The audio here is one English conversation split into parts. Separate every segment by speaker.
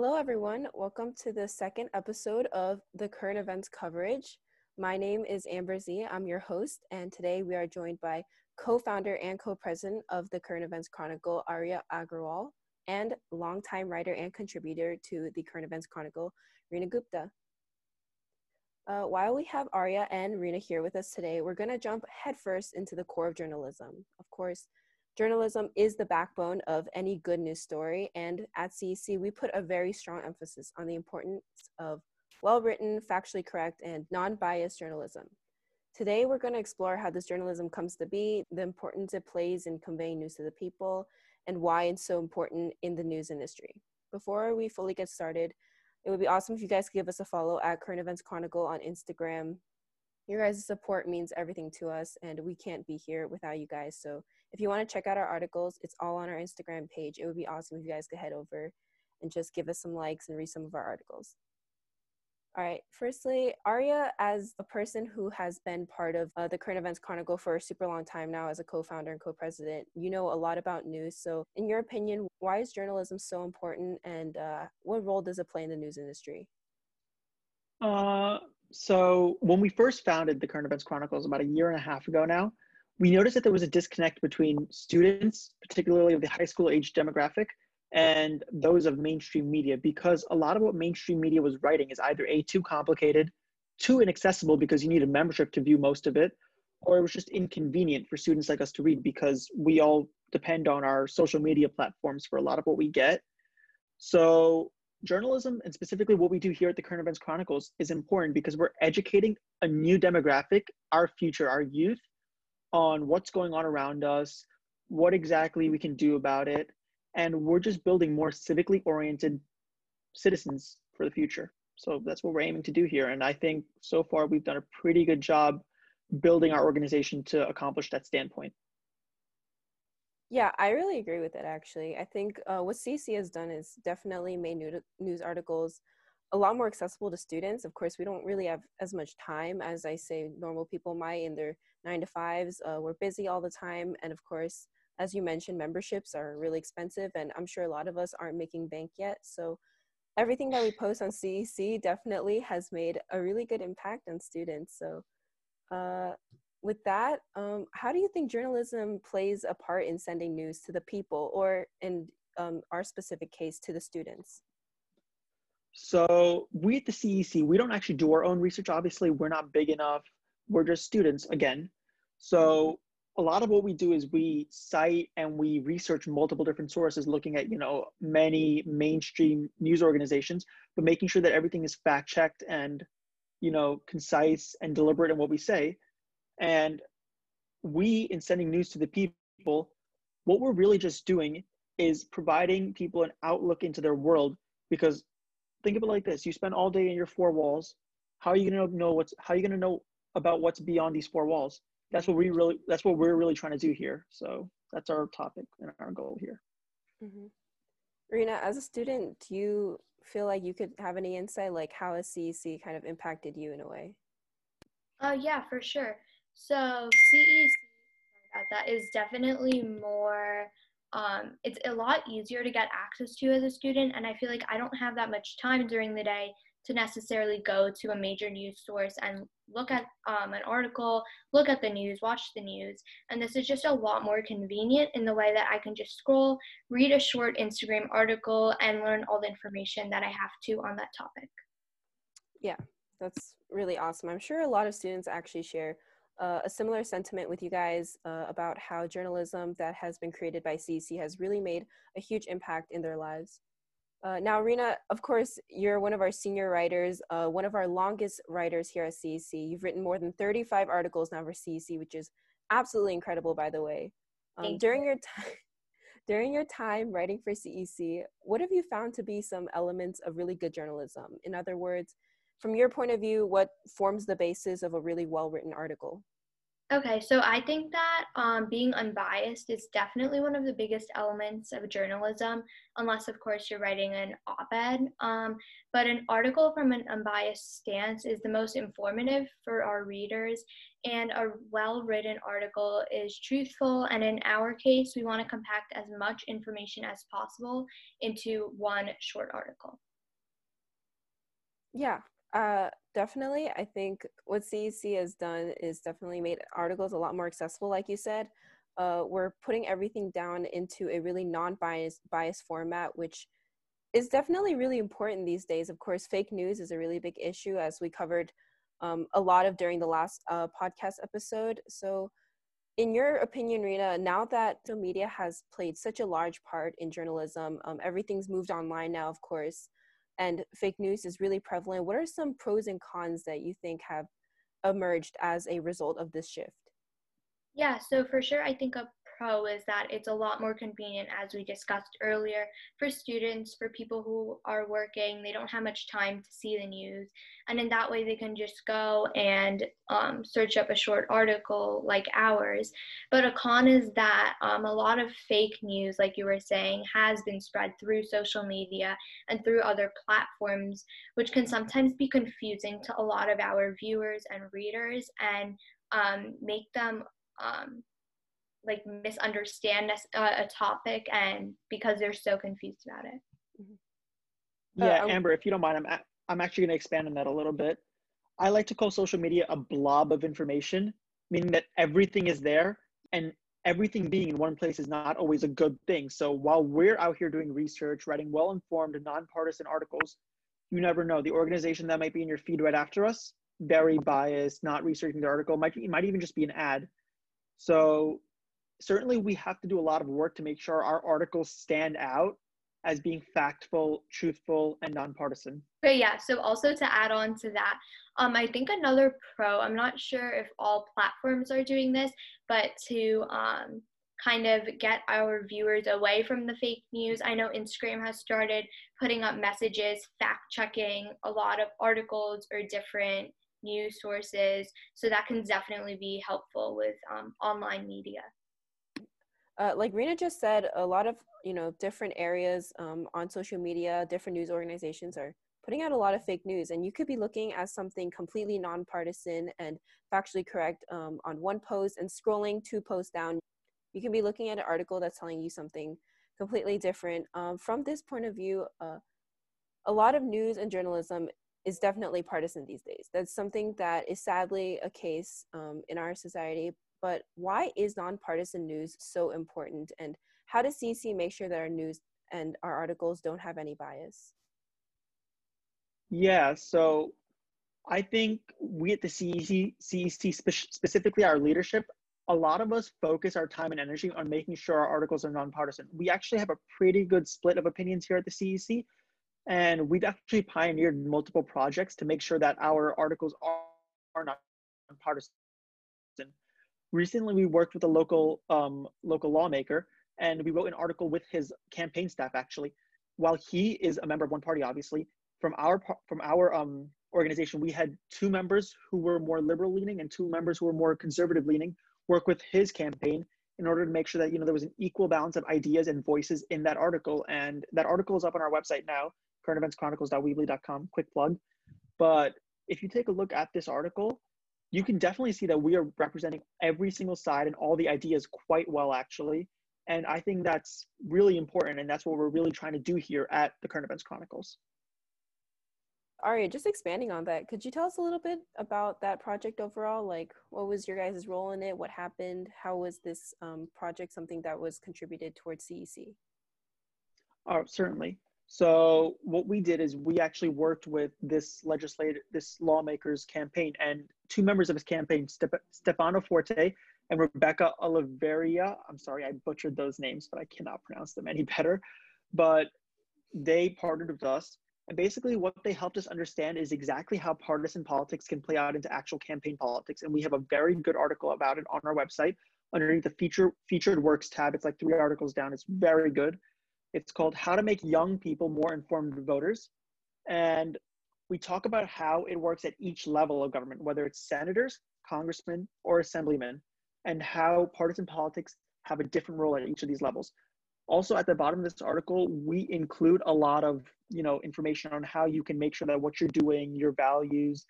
Speaker 1: Hello, everyone. Welcome to the second episode of the current events coverage. My name is Amber Z. I'm your host, and today we are joined by co founder and co president of the Current Events Chronicle, Arya Agrawal, and longtime writer and contributor to the Current Events Chronicle, Reena Gupta. Uh, while we have Arya and Reena here with us today, we're going to jump headfirst into the core of journalism. Of course, Journalism is the backbone of any good news story, and at CEC, we put a very strong emphasis on the importance of well written, factually correct, and non biased journalism. Today, we're going to explore how this journalism comes to be, the importance it plays in conveying news to the people, and why it's so important in the news industry. Before we fully get started, it would be awesome if you guys could give us a follow at Current Events Chronicle on Instagram. Your guys' support means everything to us, and we can't be here without you guys. So if you want to check out our articles, it's all on our Instagram page. It would be awesome if you guys could head over and just give us some likes and read some of our articles. All right, firstly, Arya, as a person who has been part of uh, the Current Events Chronicle for a super long time now as a co founder and co president, you know a lot about news. So, in your opinion, why is journalism so important and uh, what role does it play in the news industry?
Speaker 2: Uh, so, when we first founded the Current Events Chronicles about a year and a half ago now, we noticed that there was a disconnect between students, particularly of the high school age demographic, and those of mainstream media because a lot of what mainstream media was writing is either a too complicated, too inaccessible because you need a membership to view most of it, or it was just inconvenient for students like us to read because we all depend on our social media platforms for a lot of what we get. So journalism and specifically what we do here at the Current Events Chronicles is important because we're educating a new demographic, our future, our youth, on what's going on around us, what exactly we can do about it, and we're just building more civically oriented citizens for the future. So that's what we're aiming to do here. And I think so far we've done a pretty good job building our organization to accomplish that standpoint.
Speaker 1: Yeah, I really agree with it actually. I think uh, what CEC has done is definitely made news articles a lot more accessible to students. Of course, we don't really have as much time as I say normal people might in their nine to fives. Uh, we're busy all the time. And of course, as you mentioned, memberships are really expensive. And I'm sure a lot of us aren't making bank yet. So everything that we post on CEC definitely has made a really good impact on students. So uh, with that, um, how do you think journalism plays a part in sending news to the people or in um, our specific case to the students?
Speaker 2: So we at the CEC, we don't actually do our own research. Obviously, we're not big enough. We're just students again. So a lot of what we do is we cite and we research multiple different sources, looking at you know many mainstream news organizations, but making sure that everything is fact checked and you know concise and deliberate in what we say. And we, in sending news to the people, what we're really just doing is providing people an outlook into their world because think of it like this: you spend all day in your four walls. How are you gonna know what's? How are you gonna know about what's beyond these four walls? That's what we really. That's what we're really trying to do here. So that's our topic and our goal here.
Speaker 1: Mm-hmm. Reena, as a student, do you feel like you could have any insight, like how has CEC kind of impacted you in a way?
Speaker 3: Uh, yeah, for sure. So CEC that is definitely more um, it's a lot easier to get access to as a student. And I feel like I don't have that much time during the day to necessarily go to a major news source and look at um, an article, look at the news, watch the news. And this is just a lot more convenient in the way that I can just scroll, read a short Instagram article, and learn all the information that I have to on that topic.
Speaker 1: Yeah, that's really awesome. I'm sure a lot of students actually share uh, a similar sentiment with you guys uh, about how journalism that has been created by CEC has really made a huge impact in their lives. Uh, now, Reena, of course, you're one of our senior writers, uh, one of our longest writers here at CEC. You've written more than 35 articles now for CEC, which is absolutely incredible, by the way. Um, during your time, during your time writing for CEC, what have you found to be some elements of really good journalism? In other words, from your point of view, what forms the basis of a really well written article?
Speaker 3: Okay, so I think that um, being unbiased is definitely one of the biggest elements of journalism, unless, of course, you're writing an op ed. Um, but an article from an unbiased stance is the most informative for our readers, and a well written article is truthful. And in our case, we want to compact as much information as possible into one short article.
Speaker 1: Yeah, uh, definitely. I think what CEC has done is definitely made articles a lot more accessible, like you said. Uh, we're putting everything down into a really non-biased biased format, which is definitely really important these days. Of course, fake news is a really big issue, as we covered um, a lot of during the last uh, podcast episode. So, in your opinion, Reena, now that social media has played such a large part in journalism, um, everything's moved online now, of course, and fake news is really prevalent. What are some pros and cons that you think have emerged as a result of this shift?
Speaker 3: Yeah, so for sure, I think a pro is that it's a lot more convenient, as we discussed earlier, for students, for people who are working. They don't have much time to see the news. And in that way, they can just go and um, search up a short article like ours. But a con is that um, a lot of fake news, like you were saying, has been spread through social media and through other platforms, which can sometimes be confusing to a lot of our viewers and readers and um, make them um, like misunderstand a, a, topic and because they're so confused about it.
Speaker 2: Mm-hmm. Yeah, uh, Amber, if you don't mind, I'm I'm actually going to expand on that a little bit. I like to call social media a blob of information, meaning that everything is there and everything being in one place is not always a good thing. So while we're out here doing research, writing well-informed and nonpartisan articles, you never know. The organization that might be in your feed right after us, very biased, not researching the article, might, it might even just be an ad. So certainly we have to do a lot of work to make sure our articles stand out as being factful, truthful, and nonpartisan.
Speaker 3: But yeah, so also to add on to that, um, I think another pro, I'm not sure if all platforms are doing this, but to um, kind of get our viewers away from the fake news. I know Instagram has started putting up messages, fact checking a lot of articles or different news sources. So that can definitely be helpful with um, online media.
Speaker 1: Uh, like Reena just said, a lot of you know different areas um, on social media, different news organizations are putting out a lot of fake news, and you could be looking at something completely nonpartisan and factually correct um, on one post, and scrolling two posts down, you can be looking at an article that's telling you something completely different. Um, from this point of view, uh, a lot of news and journalism is definitely partisan these days. That's something that is sadly a case um, in our society. But why is nonpartisan news so important? And how does CEC make sure that our news and our articles don't have any bias?
Speaker 2: Yeah, so I think we at the CEC, CEC spe- specifically our leadership, a lot of us focus our time and energy on making sure our articles are nonpartisan. We actually have a pretty good split of opinions here at the CEC, and we've actually pioneered multiple projects to make sure that our articles are, are not partisan. Recently, we worked with a local um, local lawmaker, and we wrote an article with his campaign staff. Actually, while he is a member of one party, obviously, from our from our um, organization, we had two members who were more liberal leaning and two members who were more conservative leaning work with his campaign in order to make sure that you know there was an equal balance of ideas and voices in that article. And that article is up on our website now currenteventschronicles.weebly.com, quick plug. But if you take a look at this article, you can definitely see that we are representing every single side and all the ideas quite well, actually. And I think that's really important. And that's what we're really trying to do here at the Current Events Chronicles.
Speaker 1: Arya, just expanding on that, could you tell us a little bit about that project overall? Like, what was your guys' role in it? What happened? How was this um, project something that was contributed towards CEC?
Speaker 2: Oh, certainly. So what we did is we actually worked with this legislator, this lawmaker's campaign, and two members of his campaign, Stefano Forte and Rebecca Oliveria. I'm sorry, I butchered those names, but I cannot pronounce them any better. But they partnered with us, and basically what they helped us understand is exactly how partisan politics can play out into actual campaign politics. And we have a very good article about it on our website underneath the feature featured works tab. It's like three articles down. It's very good. It's called How to Make Young People More Informed Voters. And we talk about how it works at each level of government, whether it's senators, congressmen, or assemblymen, and how partisan politics have a different role at each of these levels. Also, at the bottom of this article, we include a lot of you know information on how you can make sure that what you're doing, your values,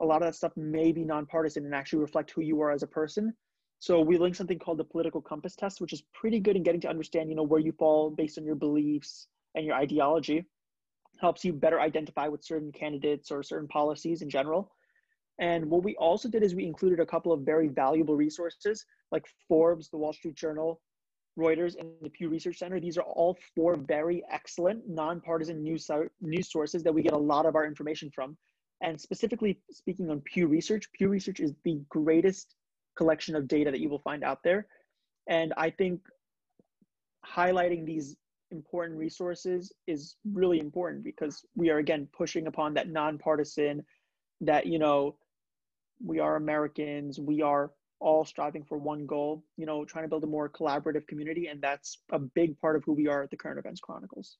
Speaker 2: a lot of that stuff may be nonpartisan and actually reflect who you are as a person. So we link something called the political compass test, which is pretty good in getting to understand, you know, where you fall based on your beliefs and your ideology. Helps you better identify with certain candidates or certain policies in general. And what we also did is we included a couple of very valuable resources like Forbes, the Wall Street Journal, Reuters, and the Pew Research Center. These are all four very excellent nonpartisan news, news sources that we get a lot of our information from. And specifically speaking on Pew Research, Pew Research is the greatest collection of data that you will find out there. And I think highlighting these important resources is really important because we are again pushing upon that nonpartisan that you know we are americans we are all striving for one goal you know trying to build a more collaborative community and that's a big part of who we are at the current events chronicles.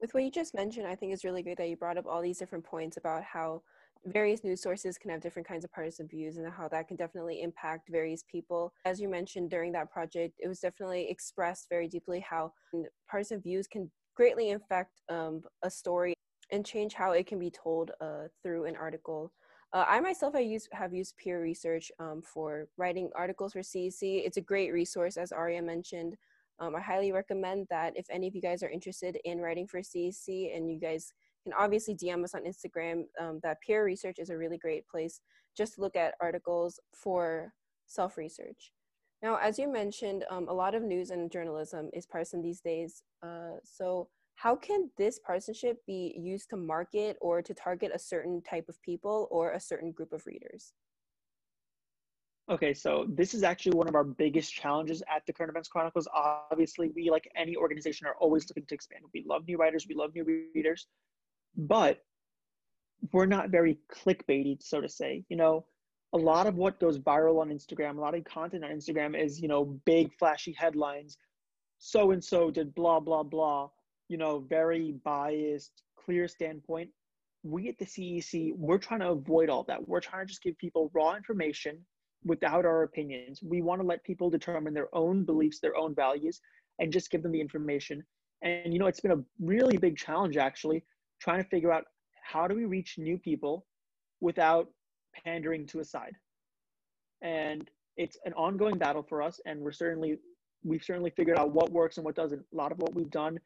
Speaker 1: With what you just mentioned i think it's really great that you brought up all these different points about how various news sources can have different kinds of partisan views and how that can definitely impact various people. As you mentioned during that project, it was definitely expressed very deeply how partisan views can greatly affect um, a story and change how it can be told uh, through an article. Uh, I myself I use, have used Pew Research um, for writing articles for CEC. It's a great resource, as Arya mentioned. Um, I highly recommend that if any of you guys are interested in writing for CEC and you guys can obviously DM us on Instagram. Um, that Pew Research is a really great place just to look at articles for self research. Now, as you mentioned, um, a lot of news and journalism is partisan these days. Uh, so, how can this partisanship be used to market or to target a certain type of people or a certain group of readers?
Speaker 2: Okay, so this is actually one of our biggest challenges at the Current Events Chronicles. Obviously, we, like any organization, are always looking to expand. We love new writers, we love new readers but we're not very clickbaity, so to say. You know, a lot of what goes viral on Instagram, a lot of content on Instagram is, you know, big flashy headlines. So and so did blah, blah, blah, you know, very biased, clear standpoint. We at the CEC, we're trying to avoid all that. We're trying to just give people raw information without our opinions. We want to let people determine their own beliefs, their own values, and just give them the information. And, you know, it's been a really big challenge actually trying to figure out how do we reach new people without pandering to a side. And it's an ongoing battle for us, and we're certainly we've certainly figured out what works and what doesn't. A lot of what we've done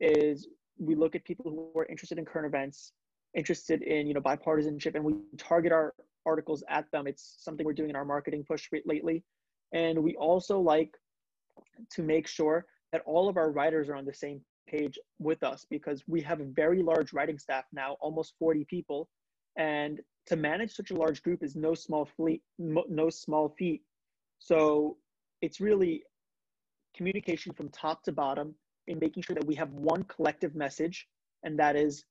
Speaker 2: is we look at people who are interested in current events, interested in you know bipartisanship, and we target our articles at them. It's something we're doing in our marketing push lately, and we also like to make sure that all of our writers are on the same page with us because we have a very large writing staff now, almost 40 people. And to manage such a large group is no small fleet, no small feat. So it's really communication from top to bottom in making sure that we have one collective message, and that is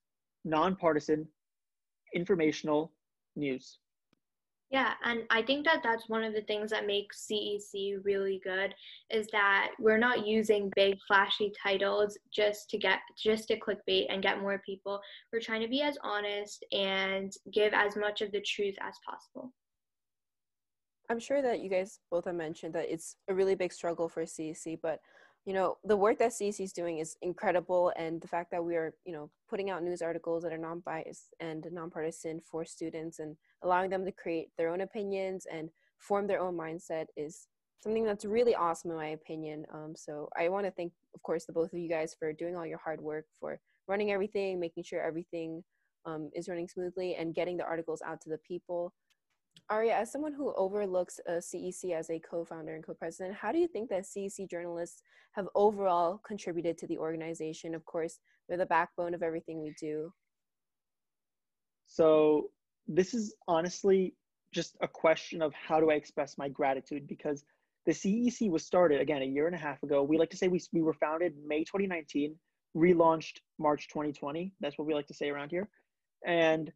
Speaker 2: nonpartisan, informational news.
Speaker 3: Yeah, and I think that that's one of the things that makes CEC really good is that we're not using big flashy titles just to get just to clickbait and get more people. We're trying to be as honest and give as much of the truth as possible.
Speaker 1: I'm sure that you guys both have mentioned that it's a really big struggle for CEC, but you know the work that CEC is doing is incredible, and the fact that we are you know putting out news articles that are non-biased and nonpartisan for students and allowing them to create their own opinions and form their own mindset is something that's really awesome in my opinion. Um, so I want to thank, of course, the both of you guys for doing all your hard work for running everything, making sure everything um, is running smoothly, and getting the articles out to the people. Arya, as someone who overlooks uh, a CEC as a co-founder and co-president, how do you think that CEC journalists have overall contributed to the organization? Of course, they're the backbone of everything we do.
Speaker 2: So this is honestly just a question of how do I express my gratitude because the CEC was started again a year and a half ago. We like to say we, we were founded May 2019, relaunched March 2020. That's what we like to say around here. And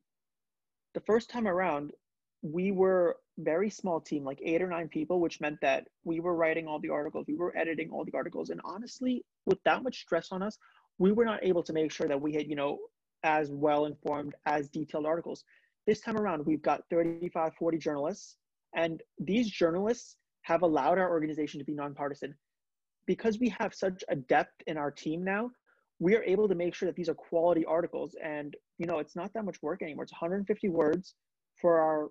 Speaker 2: the first time around, we were very small team, like eight or nine people, which meant that we were writing all the articles, we were editing all the articles, and honestly, with that much stress on us, we were not able to make sure that we had, you know, as well informed, as detailed articles. This time around, we've got 35, 40 journalists, and these journalists have allowed our organization to be nonpartisan. Because we have such a depth in our team now, we are able to make sure that these are quality articles. And, you know, it's not that much work anymore. It's 150 words for our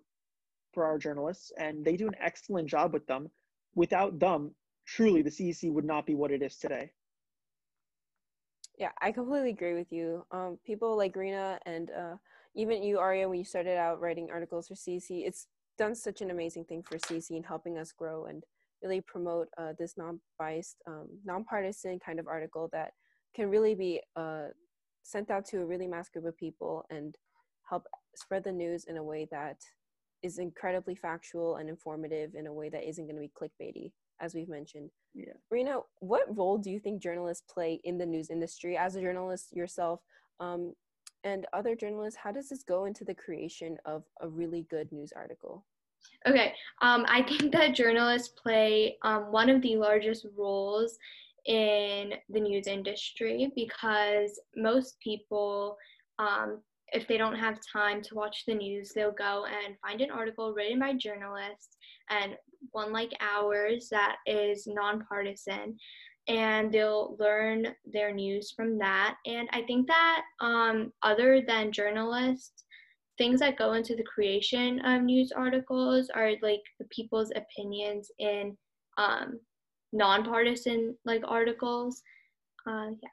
Speaker 2: for our journalists, and they do an excellent job with them. Without them, truly, the CEC would not be what it is today.
Speaker 1: Yeah, I completely agree with you. Um, people like Reena and uh, even you, Arya, when you started out writing articles for CEC, it's done such an amazing thing for CEC in helping us grow and really promote uh, this non-biased, um, nonpartisan kind of article that can really be uh, sent out to a really mass group of people and help spread the news in a way that is incredibly factual and informative in a way that isn't going to be clickbaity, as we've mentioned.
Speaker 2: Yeah.
Speaker 1: Reena, what role do you think journalists play in the news industry? As a journalist yourself, um, and other journalists, how does this go into the creation of a really good news article?
Speaker 3: Okay, um, I think that journalists play um, one of the largest roles in the news industry because most people, um, if they don't have time to watch the news, they'll go and find an article written by journalists and one like ours that is nonpartisan and they'll learn their news from that. And I think that um, other than journalists, things that go into the creation of news articles are like the people's opinions in um, nonpartisan like articles. Uh, yeah.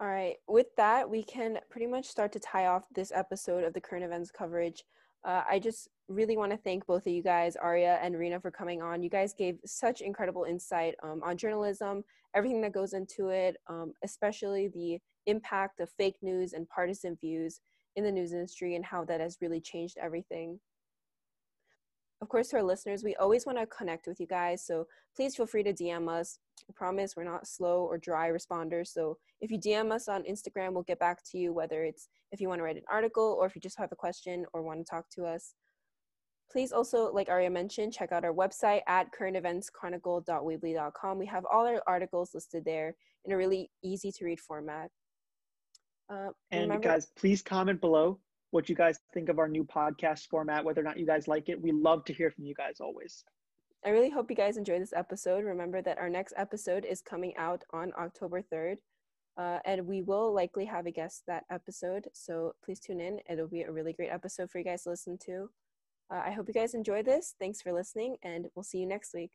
Speaker 1: All right. With that, we can pretty much start to tie off this episode of the current events coverage. Uh, I just really want to thank both of you guys, Arya and Reena, for coming on. You guys gave such incredible insight um, on journalism, everything that goes into it, um, especially the impact of fake news and partisan views in the news industry and how that has really changed everything. Of course, to our listeners, we always want to connect with you guys, so please feel free to DM us. I promise we're not slow or dry responders. So if you DM us on Instagram, we'll get back to you, whether it's if you want to write an article or if you just have a question or want to talk to us. Please also, like Arya mentioned, check out our website at currenteventschronicle.weebly.com. We have all our articles listed there in a really easy to read format.
Speaker 2: Uh, and remember- guys, please comment below what you guys think of our new podcast format, whether or not you guys like it. We love to hear from you guys always.
Speaker 1: I really hope you guys enjoy this episode. Remember that our next episode is coming out on October 3rd, uh, and we will likely have a guest that episode. So please tune in. It'll be a really great episode for you guys to listen to. Uh, I hope you guys enjoy this. Thanks for listening, and we'll see you next week.